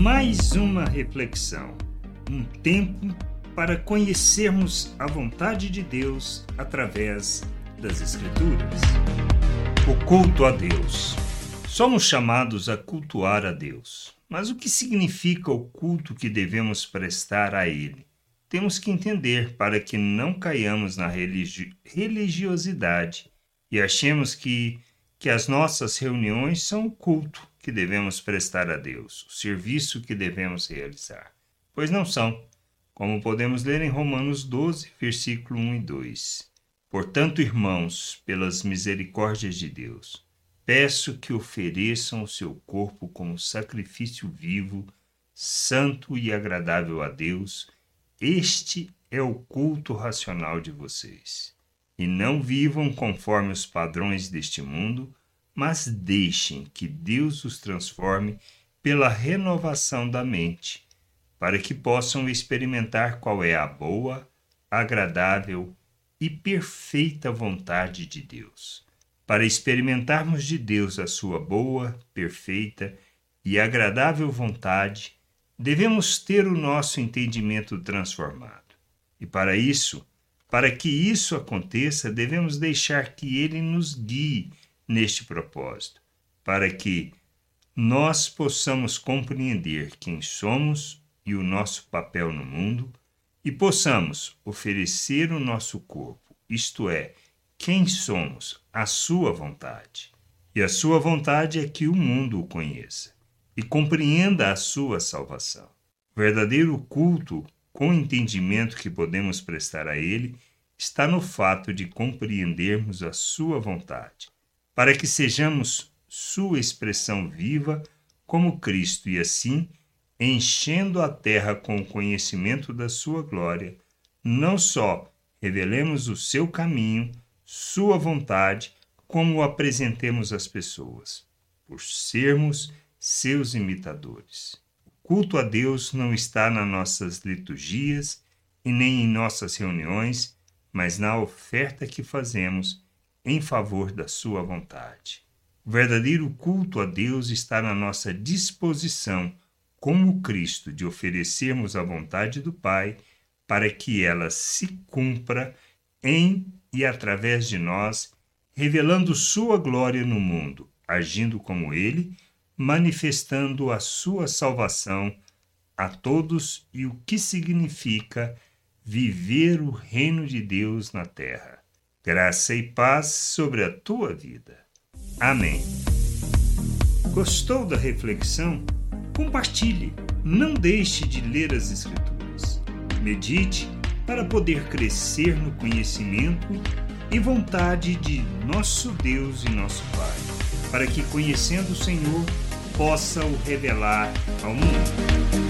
Mais uma reflexão, um tempo para conhecermos a vontade de Deus através das Escrituras. O culto a Deus. Somos chamados a cultuar a Deus, mas o que significa o culto que devemos prestar a Ele? Temos que entender para que não caiamos na religi religiosidade e achemos que, que as nossas reuniões são culto que devemos prestar a Deus, o serviço que devemos realizar. Pois não são, como podemos ler em Romanos 12, versículo 1 e 2. Portanto, irmãos, pelas misericórdias de Deus, peço que ofereçam o seu corpo como sacrifício vivo, santo e agradável a Deus. Este é o culto racional de vocês. E não vivam conforme os padrões deste mundo, mas deixem que Deus os transforme pela renovação da mente, para que possam experimentar qual é a boa, agradável e perfeita vontade de Deus para experimentarmos de Deus a sua boa, perfeita e agradável vontade, devemos ter o nosso entendimento transformado. E para isso, para que isso aconteça, devemos deixar que Ele nos guie neste propósito, para que nós possamos compreender quem somos e o nosso papel no mundo e possamos oferecer o nosso corpo, isto é, quem somos, a sua vontade. E a sua vontade é que o mundo o conheça e compreenda a sua salvação. O verdadeiro culto, com o entendimento que podemos prestar a ele, está no fato de compreendermos a sua vontade, para que sejamos sua expressão viva como Cristo e assim, enchendo a terra com o conhecimento da sua glória, não só revelemos o seu caminho, sua vontade, como o apresentemos às pessoas, por sermos seus imitadores. O culto a Deus não está nas nossas liturgias e nem em nossas reuniões, mas na oferta que fazemos em favor da sua vontade. O verdadeiro culto a Deus está na nossa disposição, como Cristo, de oferecermos a vontade do Pai para que ela se cumpra em e através de nós, revelando Sua glória no mundo, agindo como Ele, manifestando a Sua salvação a todos e o que significa viver o reino de Deus na terra. Graça e paz sobre a tua vida. Amém. Gostou da reflexão? Compartilhe. Não deixe de ler as Escrituras. Medite para poder crescer no conhecimento e vontade de nosso Deus e nosso Pai, para que, conhecendo o Senhor, possa o revelar ao mundo.